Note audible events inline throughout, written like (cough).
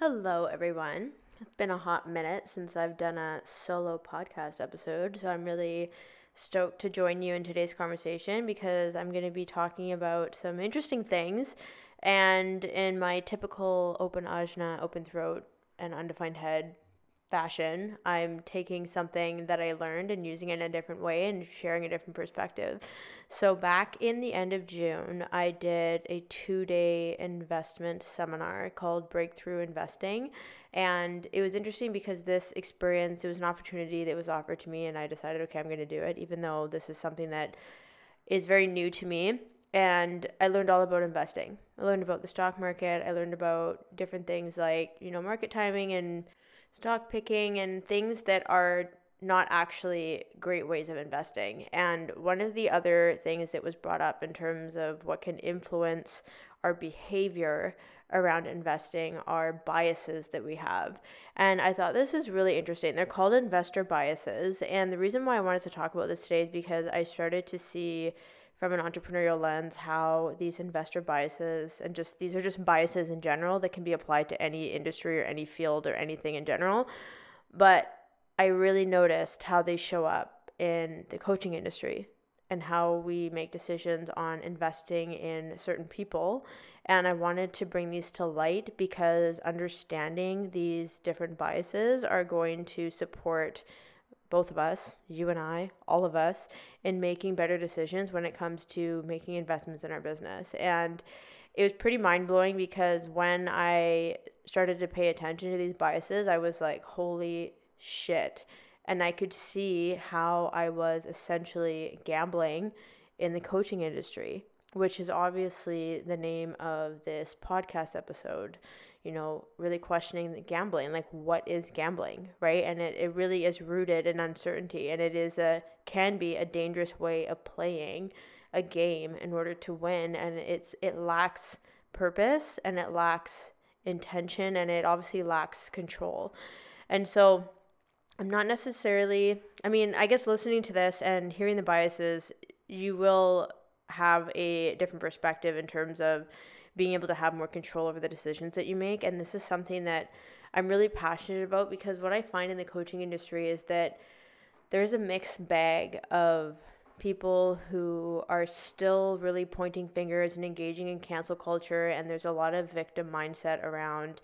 Hello, everyone. It's been a hot minute since I've done a solo podcast episode, so I'm really stoked to join you in today's conversation because I'm going to be talking about some interesting things. And in my typical open ajna, open throat, and undefined head fashion. I'm taking something that I learned and using it in a different way and sharing a different perspective. So, back in the end of June, I did a two day investment seminar called Breakthrough Investing. And it was interesting because this experience, it was an opportunity that was offered to me, and I decided, okay, I'm going to do it, even though this is something that is very new to me. And I learned all about investing. I learned about the stock market. I learned about different things like, you know, market timing and stock picking and things that are not actually great ways of investing. And one of the other things that was brought up in terms of what can influence our behavior around investing are biases that we have. And I thought this is really interesting. They're called investor biases. And the reason why I wanted to talk about this today is because I started to see from an entrepreneurial lens how these investor biases and just these are just biases in general that can be applied to any industry or any field or anything in general. But I really noticed how they show up in the coaching industry and how we make decisions on investing in certain people. And I wanted to bring these to light because understanding these different biases are going to support both of us, you and I, all of us, in making better decisions when it comes to making investments in our business. And it was pretty mind blowing because when I started to pay attention to these biases, I was like, holy shit. And I could see how I was essentially gambling in the coaching industry, which is obviously the name of this podcast episode you know, really questioning the gambling, like what is gambling, right? And it, it really is rooted in uncertainty and it is a can be a dangerous way of playing a game in order to win and it's it lacks purpose and it lacks intention and it obviously lacks control. And so I'm not necessarily I mean, I guess listening to this and hearing the biases, you will have a different perspective in terms of being able to have more control over the decisions that you make. And this is something that I'm really passionate about because what I find in the coaching industry is that there's a mixed bag of people who are still really pointing fingers and engaging in cancel culture. And there's a lot of victim mindset around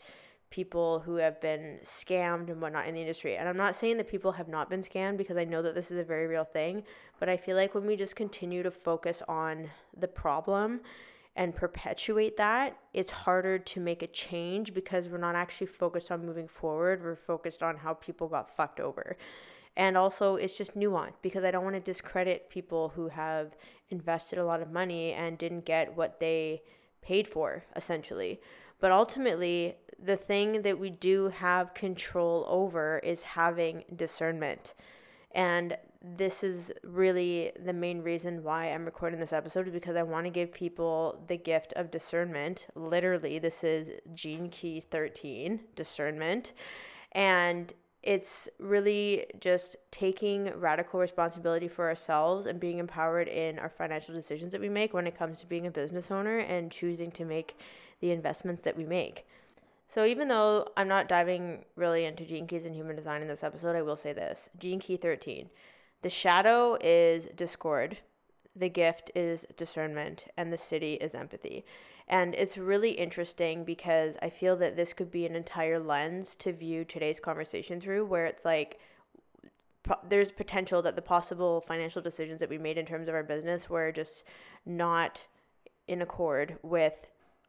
people who have been scammed and whatnot in the industry. And I'm not saying that people have not been scammed because I know that this is a very real thing. But I feel like when we just continue to focus on the problem, and perpetuate that, it's harder to make a change because we're not actually focused on moving forward. We're focused on how people got fucked over. And also, it's just nuanced because I don't want to discredit people who have invested a lot of money and didn't get what they paid for, essentially. But ultimately, the thing that we do have control over is having discernment. And this is really the main reason why I'm recording this episode is because I want to give people the gift of discernment. Literally, this is Gene Key 13, discernment. And it's really just taking radical responsibility for ourselves and being empowered in our financial decisions that we make when it comes to being a business owner and choosing to make the investments that we make. So even though I'm not diving really into gene keys and human design in this episode, I will say this. Gene key 13 the shadow is discord, the gift is discernment, and the siddhi is empathy. And it's really interesting because I feel that this could be an entire lens to view today's conversation through, where it's like, there's potential that the possible financial decisions that we made in terms of our business were just not in accord with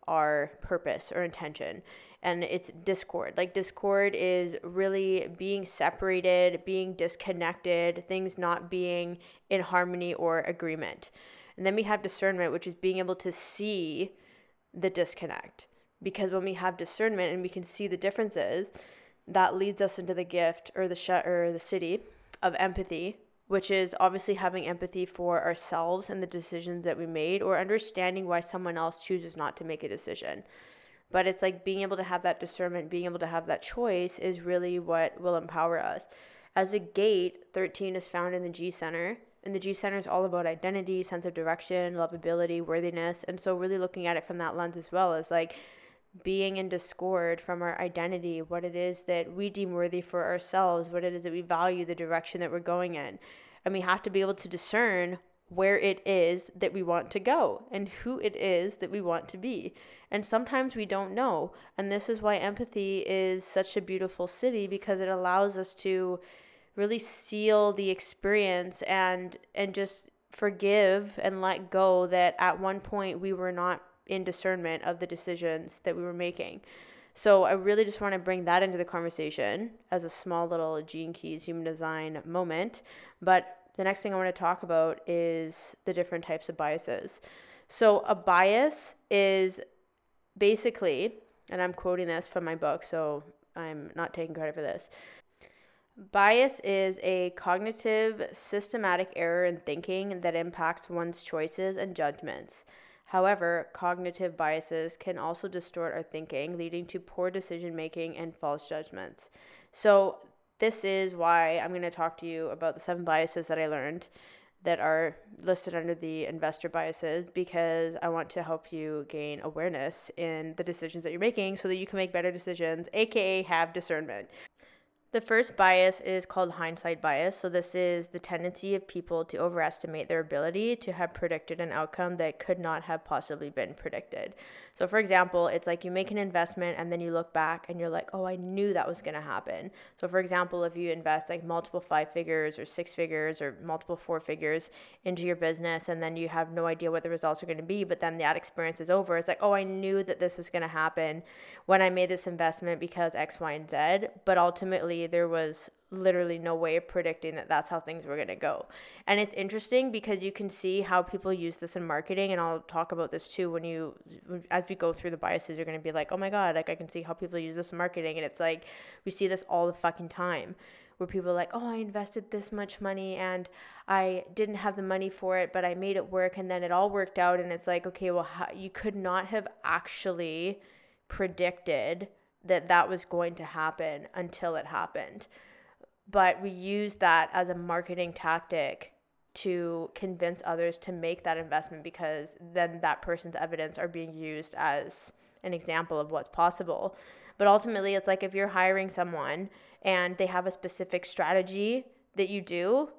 our purpose or intention and it's discord. Like discord is really being separated being disconnected things not being in harmony or agreement. And then we have discernment which is being able to see the disconnect. Because when we have discernment and we can see the differences, that leads us into the gift or the sh- or the siddhi of empathy, which is obviously having empathy for ourselves and the decisions that we made or understanding why someone else chooses not to make a decision. But it's like being able to have that discernment, being able to have that choice is really what will empower us. As a gate, 13 is found in the G center. And the G center is all about identity, sense of direction, lovability, worthiness. And so, really looking at it from that lens as well is like being in discord from our identity, what it is that we deem worthy for ourselves, what it is that we value, the direction that we're going in. And we have to be able to discern where it is that we want to go and who it is that we want to be. And sometimes we don't know. And this is why empathy is such a beautiful siddhi because it allows us to really seal the experience and and just forgive and let go that at one point we were not in discernment of the decisions that we were making. So I really just want to bring that into the conversation as a small little Gene Keys human design moment. But the next thing I want to talk about is the different types of biases. So a bias is basically, and I'm quoting this from my book, so I'm not taking credit for this. Bias is a cognitive, systematic error in thinking that impacts one's choices and judgments. However, cognitive biases can also distort our thinking, leading to poor decision making and false judgments. So, this is why I'm going to talk to you about the seven biases that I learned that are listed under the investor biases because I want to help you gain awareness in the decisions that you're making so that you can make better decisions, aka have discernment. The first bias is called hindsight bias. So, this is the tendency of people to overestimate their ability to have predicted an outcome that could not have possibly been predicted. So, for example, it's like you make an investment and then you look back and you're like, oh, I knew that was going to happen. So, for example, if you invest like multiple five figures or six figures or multiple four figures into your business and then you have no idea what the results are going to be, but then that experience is over, it's like, oh, I knew that this was going to happen when I made this investment because X, Y, and Z. But ultimately, there was literally no way of predicting that that's how things were going to go. And it's interesting because you can see how people use this in marketing and I'll talk about this too when you as we go through the biases you're going to be like, "Oh my god, like I can see how people use this in marketing." And it's like we see this all the fucking time where people are like, "Oh, I invested this much money and I didn't have the money for it, but I made it work and then it all worked out." And it's like, "Okay, well, how, you could not have actually predicted that that was going to happen until it happened. But we use that as a marketing tactic to convince others to make that investment because then that person's evidence are being used as an example of what's possible. But ultimately, it's like if you're hiring someone and they have a specific strategy that you do,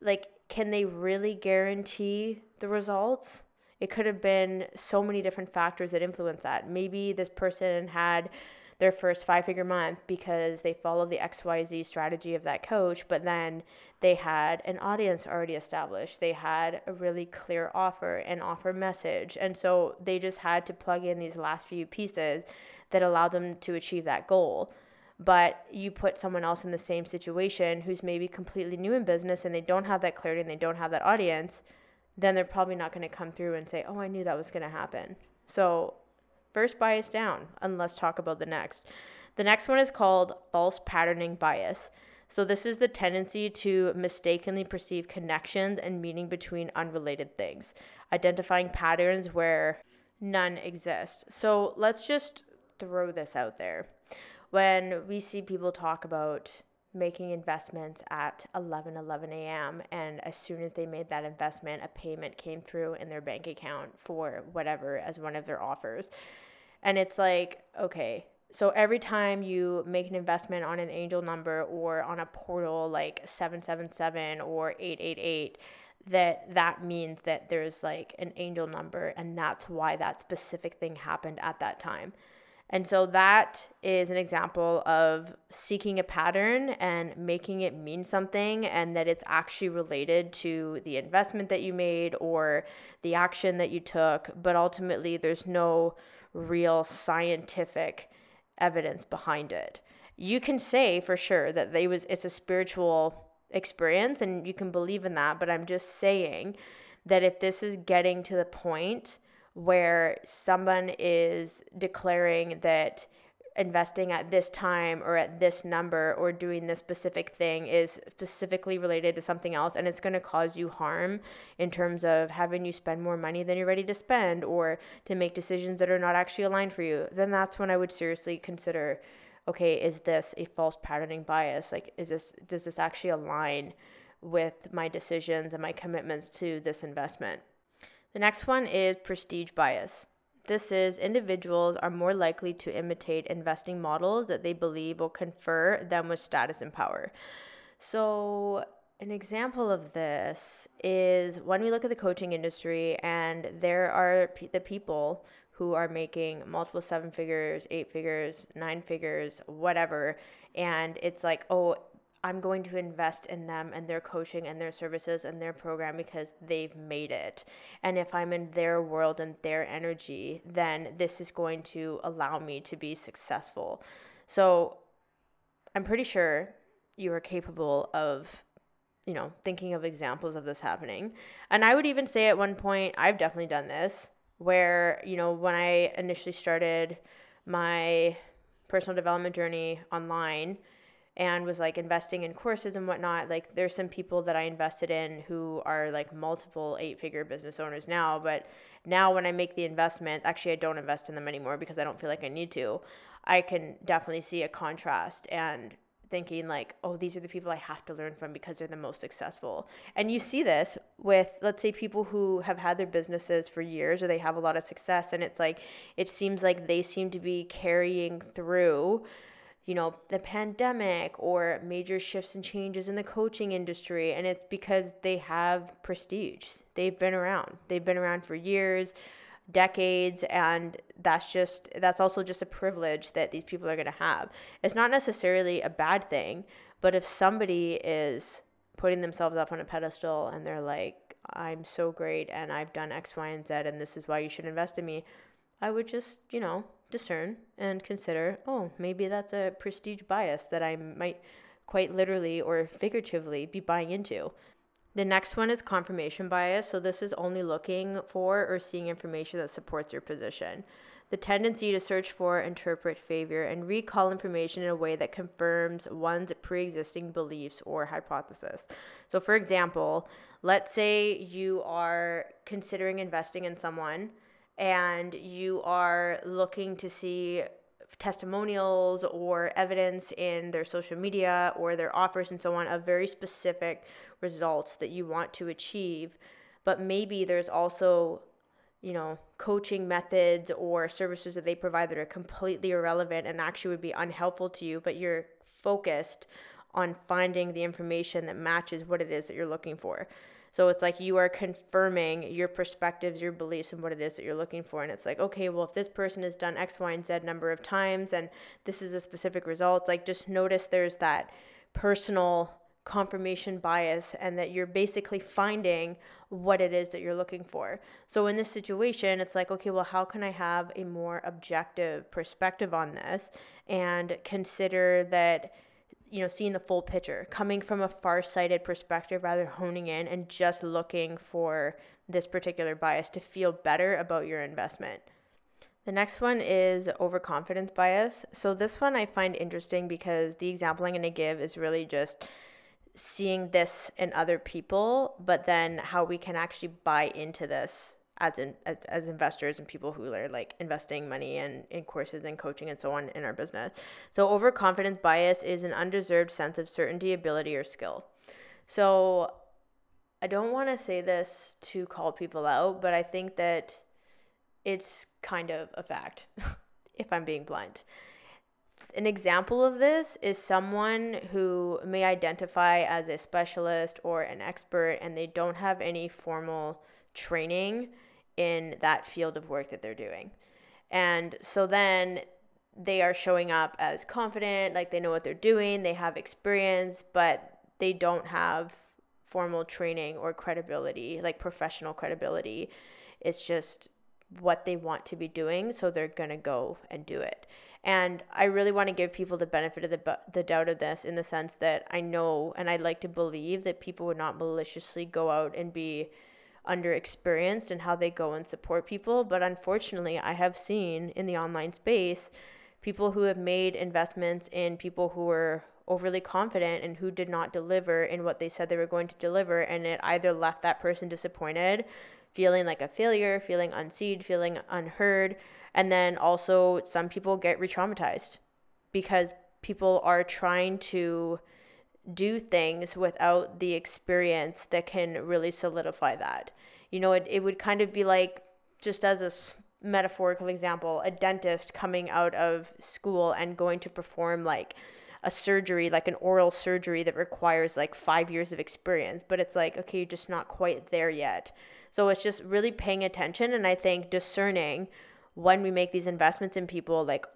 like, can they really guarantee the results? It could have been so many different factors that influence that. Maybe this person had their first five figure month because they followed the XYZ strategy of that coach, but then they had an audience already established. They had a really clear offer and offer message. And so they just had to plug in these last few pieces that allowed them to achieve that goal. But you put someone else in the same situation who's maybe completely new in business and they don't have that clarity and they don't have that audience then they're probably not going to come through and say, oh, I knew that was going to happen. So, first bias down, and let's talk about the next. The next one is called false patterning bias. So, this is the tendency to mistakenly perceive connections and meaning between unrelated things, identifying patterns where none exist. So, let's just throw this out there. When we see people talk about making investments at 11 11 a.m and as soon as they made that investment a payment came through in their bank account for whatever as one of their offers. And it's like okay so every time you make an investment on an angel number or on a portal like 777 or 888 that that means that there's like an angel number and that's why that specific thing happened at that time and so that is an example of seeking a pattern and making it mean something and that it's actually related to the investment that you made or the action that you took, but ultimately there's no real scientific evidence behind it. You can say for sure that they was it's a spiritual experience and you can believe in that, but I'm just saying that if this is getting to the point where someone is declaring that investing at this time or at this number or doing this specific thing is specifically related to something else and it's going to cause you harm in terms of having you spend more money than you're ready to spend or to make decisions that are not actually aligned for you then that's when i would seriously consider okay is this a false patterning bias? Like is this does this actually align with my decisions and my commitments to this investment the next one is prestige bias this is individuals are more likely to imitate investing models that they believe will confer them with status and power. So, an example of this is when we look at the coaching industry, and there are p- the people who are making multiple seven figures, eight figures, nine figures, whatever. And it's like, oh, I'm going to invest in them and their coaching and their services and their program because they've made it. And if I'm in their world and their energy, then this is going to allow me to be successful. So I'm pretty sure you are capable of you know, thinking of examples of this happening. And I would even say at one point, I've definitely done this, where, you know, when I initially started my personal development journey online, and was like investing in courses and whatnot. Like there's some people that I invested in who are like multiple eight figure business owners now. But now when I make the investment, actually I don't invest in them anymore because I don't feel like I need to. I can definitely see a contrast and thinking like, oh, these are the people I have to learn from because they're the most successful. And you see this with, let's say, people who have had their businesses for years or they have a lot of success, and it's like, it seems like they seem to be carrying through you know, the pandemic or major shifts and changes in the coaching industry. And it's because they have prestige. They've been around. They've been around for years, decades, and that's just that's also just a privilege that these people are gonna have. It's not necessarily a bad thing, but if somebody is putting themselves up on a pedestal and they're like, I'm so great and I've done X, Y, and Z and this is why you should invest in me, I would just, you know, discern and consider oh, maybe that's a prestige bias that I might quite literally or figuratively be buying into. The next one is confirmation bias. So, this is only looking for or seeing information that supports your position. The tendency to search for, interpret, favor, and recall information in a way that confirms one's pre existing beliefs or hypothesis. So, for example, let's say you are considering investing in someone and you are looking to see testimonials or evidence in their social media or their offers and so on of very specific results that you want to achieve. But maybe there's also you know coaching methods or services that they provide that are completely irrelevant and actually would be unhelpful to you but you're focused on finding the information that matches what it is that you're looking for so it's like you are confirming your perspectives, your beliefs, and what it is that you're looking for. And it's like, okay, well, if this person has done X, Y, and Z number of times and this is a specific result, like just notice there's that personal confirmation bias and that you're basically finding what it is that you're looking for. So in this situation, it's like, okay, well, how can I have a more objective perspective on this and consider that you know, seeing the full picture, coming from a far-sighted perspective rather honing in and just looking for this particular bias to feel better about your investment. The next one is overconfidence bias. So this one I find interesting because the example I'm going to give is really just seeing this in other people, but then how we can actually buy into this as in as, as investors and people who are like investing money and in courses and coaching and so on in our business. So overconfidence bias is an undeserved sense of certainty, ability, or skill. So I don't want to say this to call people out, but I think that it's kind of a fact, (laughs) if I'm being blunt. An example of this is someone who may identify as a specialist or an expert and they don't have any formal training in that field of work that they're doing. And so then they are showing up as confident, like they know what they're doing, they have experience, but they don't have formal training or credibility, like professional credibility. It's just what they want to be doing, so they're going to go and do it. And I really want to give people the benefit of the, the doubt of this in the sense that I know and I'd like to believe that people would not maliciously go out and be underexperienced and how they go and support people. But unfortunately, I have seen in the online space people who have made investments in people who were overly confident and who did not deliver in what they said they were going to deliver. And it either left that person disappointed, feeling like a failure, feeling unseen, feeling unheard. And then also, some people get re traumatized because people are trying to do things without the experience that can really solidify that. You know, it, it would kind of be like, just as a metaphorical example, a dentist coming out of school and going to perform like a surgery, like an oral surgery that requires like five years of experience. But it's like, okay, you're just not quite there yet. So it's just really paying attention and I think discerning when we make these investments in people, like,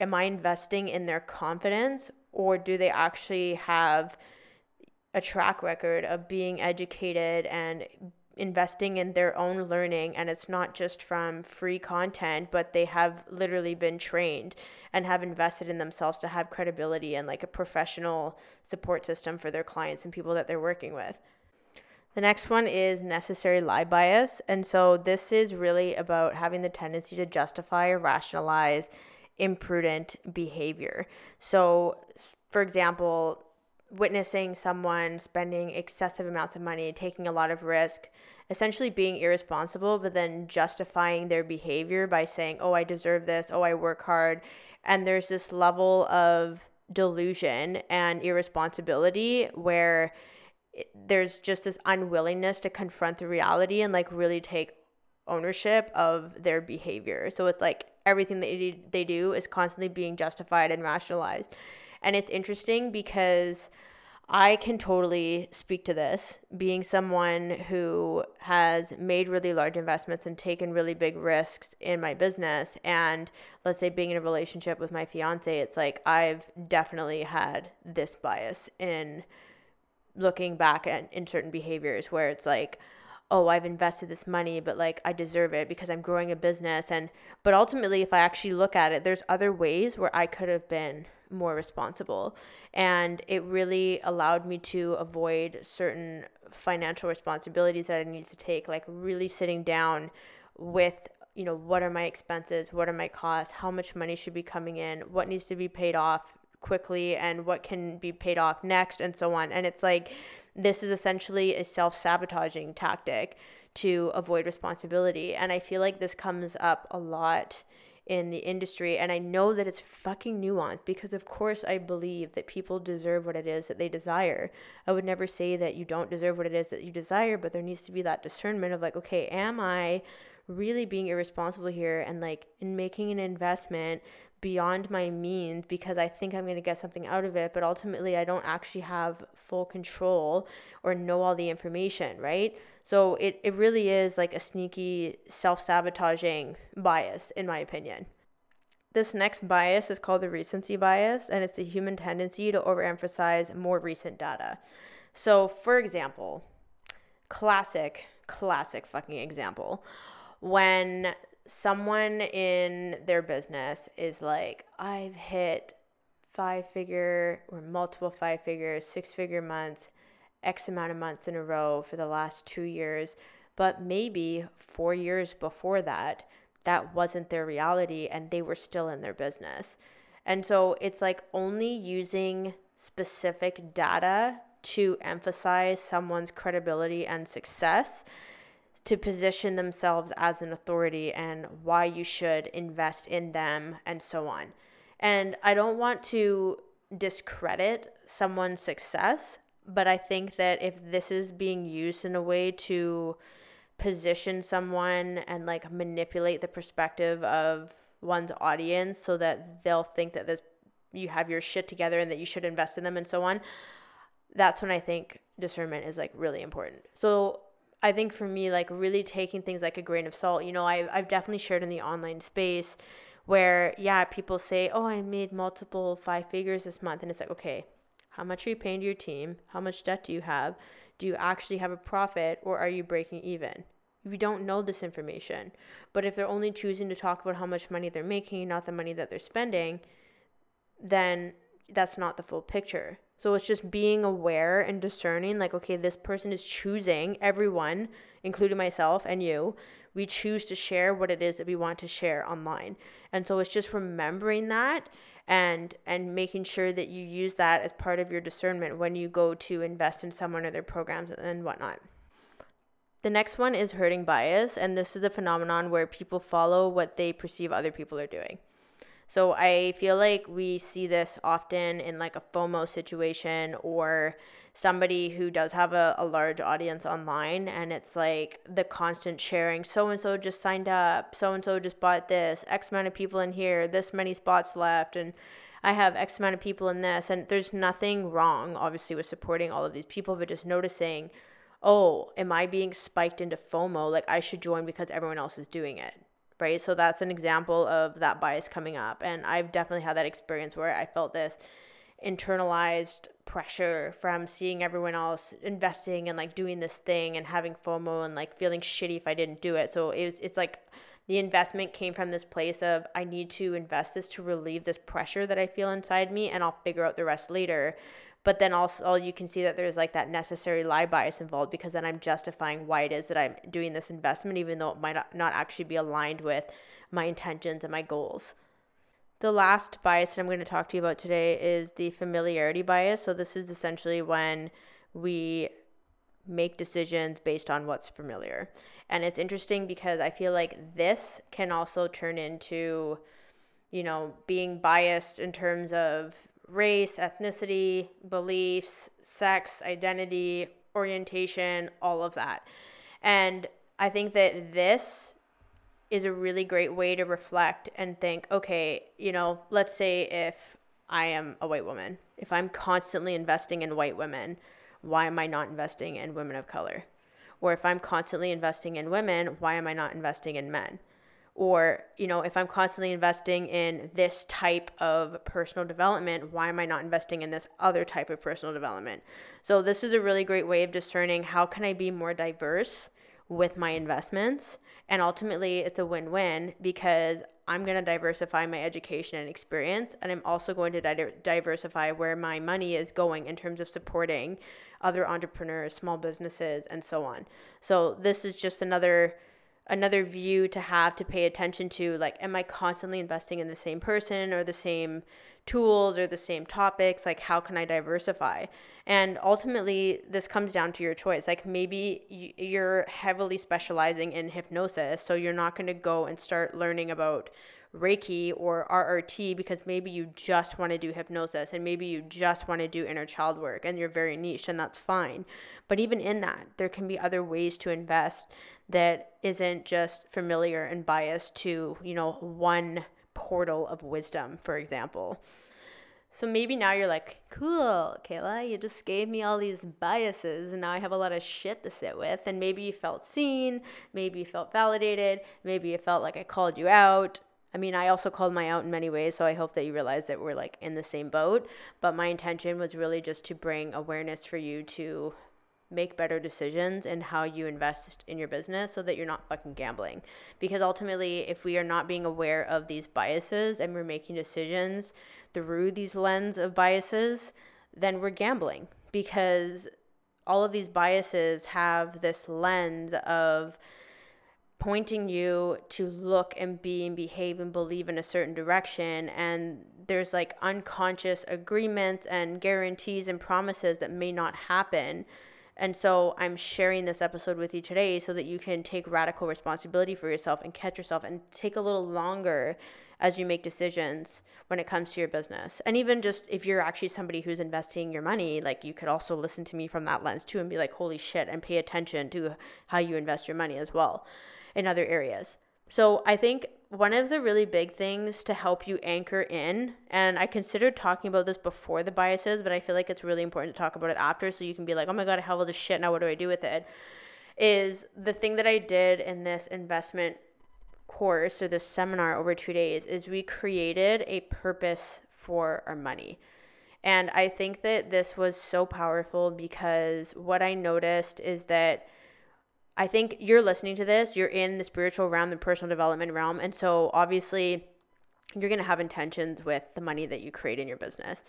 am I investing in their confidence or do they actually have a track record of being educated and investing in their own learning? And it's not just from free content but they have literally been trained and have invested in themselves to have credibility and like a professional support system for their clients and people that they're working with. The next one is necessary lie bias. And so this is really about having the tendency to justify or rationalize imprudent behavior. So, for example, witnessing someone spending excessive amounts of money, taking a lot of risk, essentially being irresponsible, but then justifying their behavior by saying, oh, I deserve this, oh, I work hard. And there's this level of delusion and irresponsibility where there's just this unwillingness to confront the reality and like really take ownership of their behavior. So it's like everything that they do is constantly being justified and rationalized. And it's interesting because I can totally speak to this, being someone who has made really large investments and taken really big risks in my business. And let's say being in a relationship with my fiance, it's like I've definitely had this bias in looking back at in certain behaviors where it's like, oh, I've invested this money, but like I deserve it because I'm growing a business. And, but ultimately, if I actually look at it, there's other ways where I could have been more responsible. And it really allowed me to avoid certain financial responsibilities that I need to take, like really sitting down with you know what are my expenses what are my costs how much money should be coming in what needs to be paid off quickly and what can be paid off next and so on and it's like this is essentially a self sabotaging tactic to avoid responsibility. And I feel like this comes up a lot in the industry. And I know that it's fucking nuanced because, of course, I believe that people deserve what it is that they desire. I would never say that you don't deserve what it is that you desire, but there needs to be that discernment of like, okay, am I really being irresponsible here and like in making an investment beyond my means because I think I'm going to get something out of it, but ultimately I don't actually have full control or know all the information, right? So it, it really is like a sneaky self sabotaging bias, in my opinion. This next bias is called the recency bias, and it's the human tendency to overemphasize more recent data. So, for example, classic, classic fucking example. When someone in their business is like, I've hit five figure or multiple five figures, six figure months, X amount of months in a row for the last two years. But maybe four years before that, that wasn't their reality and they were still in their business. And so it's like only using specific data to emphasize someone's credibility and success to position themselves as an authority and why you should invest in them and so on. And I don't want to discredit someone's success, but I think that if this is being used in a way to position someone and like manipulate the perspective of one's audience so that they'll think that this you have your shit together and that you should invest in them and so on that's when i think discernment is like really important so I think for me, like really taking things like a grain of salt, you know, I, I've definitely shared in the online space where, yeah, people say, oh, I made multiple five figures this month. And it's like, okay, how much are you paying to your team? How much debt do you have? Do you actually have a profit or are you breaking even? We don't know this information. But if they're only choosing to talk about how much money they're making, not the money that they're spending, then that's not the full picture. So it's just being aware and discerning like, okay, this person is choosing, everyone, including myself and you, we choose to share what it is that we want to share online. And so it's just remembering that and and making sure that you use that as part of your discernment when you go to invest in someone or their programs and whatnot. The next one is herding bias, and this is a phenomenon where people follow what they perceive other people are doing. So I feel like we see this often in like a FOMO situation or somebody who does have a, a large audience online and it's like the constant sharing so and so just signed up, so and so just bought this, X amount of people in here, this many spots left, and I have X amount of people in this. And there's nothing wrong, obviously, with supporting all of these people, but just noticing, oh, am I being spiked into FOMO? Like I should join because everyone else is doing it right? So that's an example of that bias coming up. And I've definitely had that experience where I felt this internalized pressure from seeing everyone else investing and like doing this thing and having FOMO and like feeling shitty if I didn't do it. So it's it's like the investment came from this place of I need to invest this to relieve this pressure that I feel inside me and I'll figure out the rest later. But then also you can see that there's like that necessary lie bias involved because then I'm justifying why it is that I'm doing this investment even though it might not actually be aligned with my intentions and my goals. The last bias that I'm going to talk to you about today is the familiarity bias. So, this is essentially when we make decisions based on what's familiar. And it's interesting because I feel like this can also turn into, you know, being biased in terms of race, ethnicity, beliefs, sex, identity, orientation, all of that. And I think that this is a really great way to reflect and think, okay, you know, let's say if I am a white woman, if I'm constantly investing in white women, why am I not investing in women of color? Or if I'm constantly investing in women, why am I not investing in men? Or, you know, if I'm constantly investing in this type of personal development, why am I not investing in this other type of personal development? So, this is a really great way of discerning how can I be more diverse with my investments and ultimately, it's a win win because I'm going to diversify my education and experience. And I'm also going to di- diversify where my money is going in terms of supporting other entrepreneurs, small businesses, and so on. So, this is just another another view to have to pay attention to like am i constantly investing in the same person or the same tools or the same topics like how can i diversify and ultimately this comes down to your choice like maybe you're heavily specializing in hypnosis so you're not going to go and start learning about Reiki or RTT because maybe you just want to do hypnosis and maybe you just want to do inner child work and you're very niche and that's fine. But even in that, there can be other ways to invest that isn't just familiar and biased to, you know, one portal of wisdom, for example. So maybe now you're like, cool, Kehla, you just gave me all these biases and now I have a lot of shit to sit with. And maybe you felt seen, maybe you felt validated, maybe you felt like I called you out. I mean, I also called my out in many ways, so I hope that you realize that we're like in the same boat. But my intention was really just to bring awareness for you to make better decisions in how you invest in your business so that you're not fucking gambling. Because ultimately, if we are not being aware of these biases and we're making decisions through these lens of biases, then we're gambling because all of these biases have this lens of pointing you to look and be and behave and believe in a certain direction and there's like unconscious agreements and guarantees and promises that may not happen and so I'm sharing this episode with you today so that you can take radical responsibility for yourself and catch yourself and take a little longer as you make decisions when it comes to your business. And even just if you're actually somebody who's investing your money, like you could also listen to me from that lens too and be like, holy shit, and pay attention to how you invest your money as well in other areas. So I think one of the really big things to help you anchor in, and I considered talking about this before the biases, but I feel like it's really important to talk about it after so you can be like, oh my God, I have all this shit. Now what do I do with it? Is the thing that I did in this investment course or this seminar over two days is we created a purpose for our money. And I think that this was so powerful because what I noticed is that I think you're listening to this, you're in the spiritual realm, the personal development realm. And so obviously, you're going to have intentions with the money that you create in your business.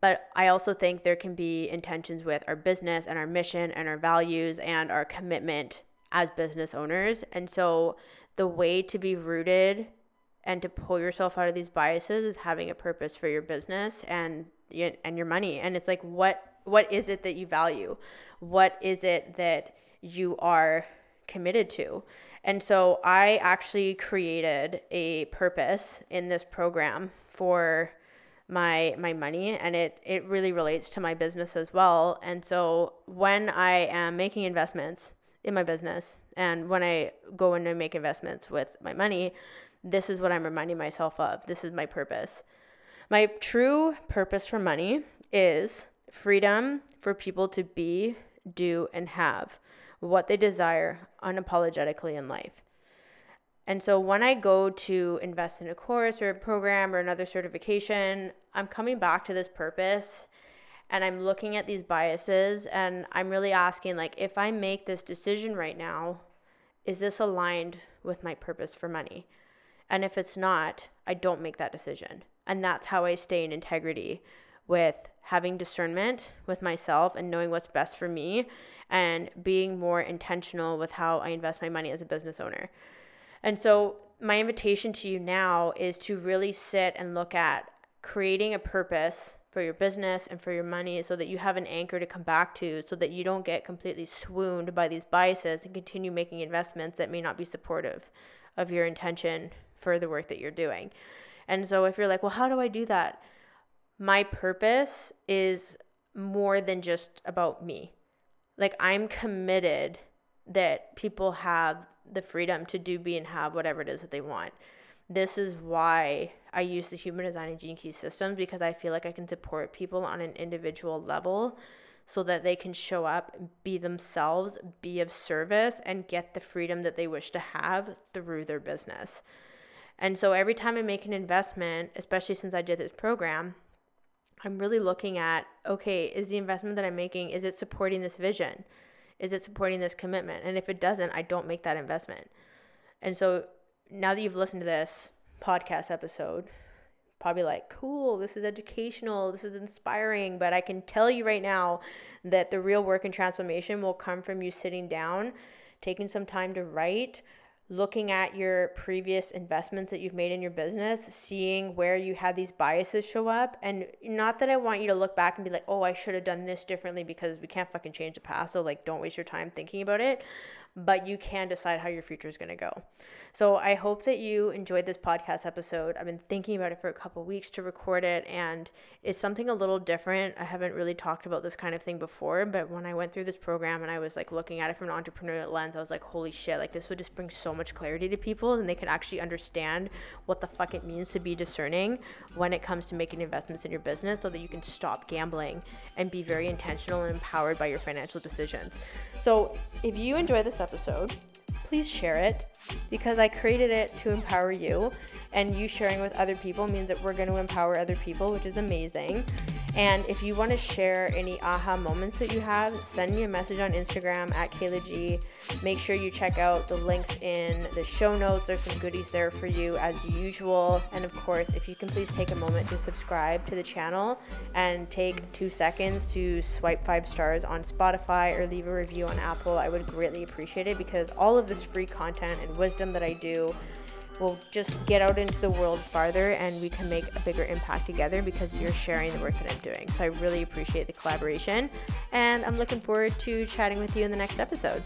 But I also think there can be intentions with our business and our mission and our values and our commitment as business owners. And so the way to be rooted and to pull yourself out of these biases is having a purpose for your business and and your money. And it's like what what is it that you value? What is it that you are committed to? And so I actually created a purpose in this program for my my money and it it really relates to my business as well. And so when I am making investments in my business and when I go in and make investments with my money, this is what I'm reminding myself of. This is my purpose. My true purpose for money is freedom for people to be, do, and have what they desire unapologetically in life. And so when I go to invest in a course or a program or another certification, I'm coming back to this purpose and I'm looking at these biases and I'm really asking like if I make this decision right now, is this aligned with my purpose for money? And if it's not, I don't make that decision. And that's how I stay in integrity with having discernment with myself and knowing what's best for me and being more intentional with how I invest my money as a business owner. And so, my invitation to you now is to really sit and look at creating a purpose for your business and for your money so that you have an anchor to come back to so that you don't get completely swooned by these biases and continue making investments that may not be supportive of your intention for the work that you're doing. And so if you're like, well, how do I do that? My purpose is more than just about me. Like I'm committed that people have the freedom to do, be, and have whatever it is that they want. This is why I use the human design and gene key systems because I feel like I can support people on an individual level so that they can show up, be themselves, be of service, and get the freedom that they wish to have through their business. And so every time I make an investment, especially since I did this program, I'm really looking at okay, is the investment that I'm making is it supporting this vision? Is it supporting this commitment? And if it doesn't, I don't make that investment. And so now that you've listened to this podcast episode, probably like, cool, this is educational, this is inspiring, but I can tell you right now that the real work and transformation will come from you sitting down, taking some time to write, looking at your previous investments that you've made in your business, seeing where you had these biases show up. And not that I want you to look back and be like, oh, I should have done this differently because we can't fucking change the past. So, like, don't waste your time thinking about it but you can decide how your future is going to go. So I hope that you enjoyed this podcast episode. I've been thinking about it for a couple weeks to record it, and it's something a little different. I haven't really talked about this kind of thing before, but when I went through this program and I was like looking at it from an entrepreneurial lens, I was like, holy shit, like this would just bring so much clarity to people and they could actually understand what the fuck it means to be discerning when it comes to making investments in your business so that you can stop gambling and be very intentional and empowered by your financial decisions. So if you enjoy this episode, please share it because I created it to empower you, and you sharing with other people means that we're going to empower other people, which is amazing. And if you want to share any aha moments that you have, send me a message on Instagram at Kehla G. Make sure you check out the links in the show notes. There's some goodies there for you as usual. And of course, if you can please take a moment to subscribe to the channel and take two seconds to swipe five stars on Spotify or leave a review on Apple, I would greatly appreciate it because all of this free content and wisdom that I do will just get out into the world farther and we can make a bigger impact together because you're sharing the work that I'm doing. So I really appreciate the collaboration and I'm looking forward to chatting with you in the next episode.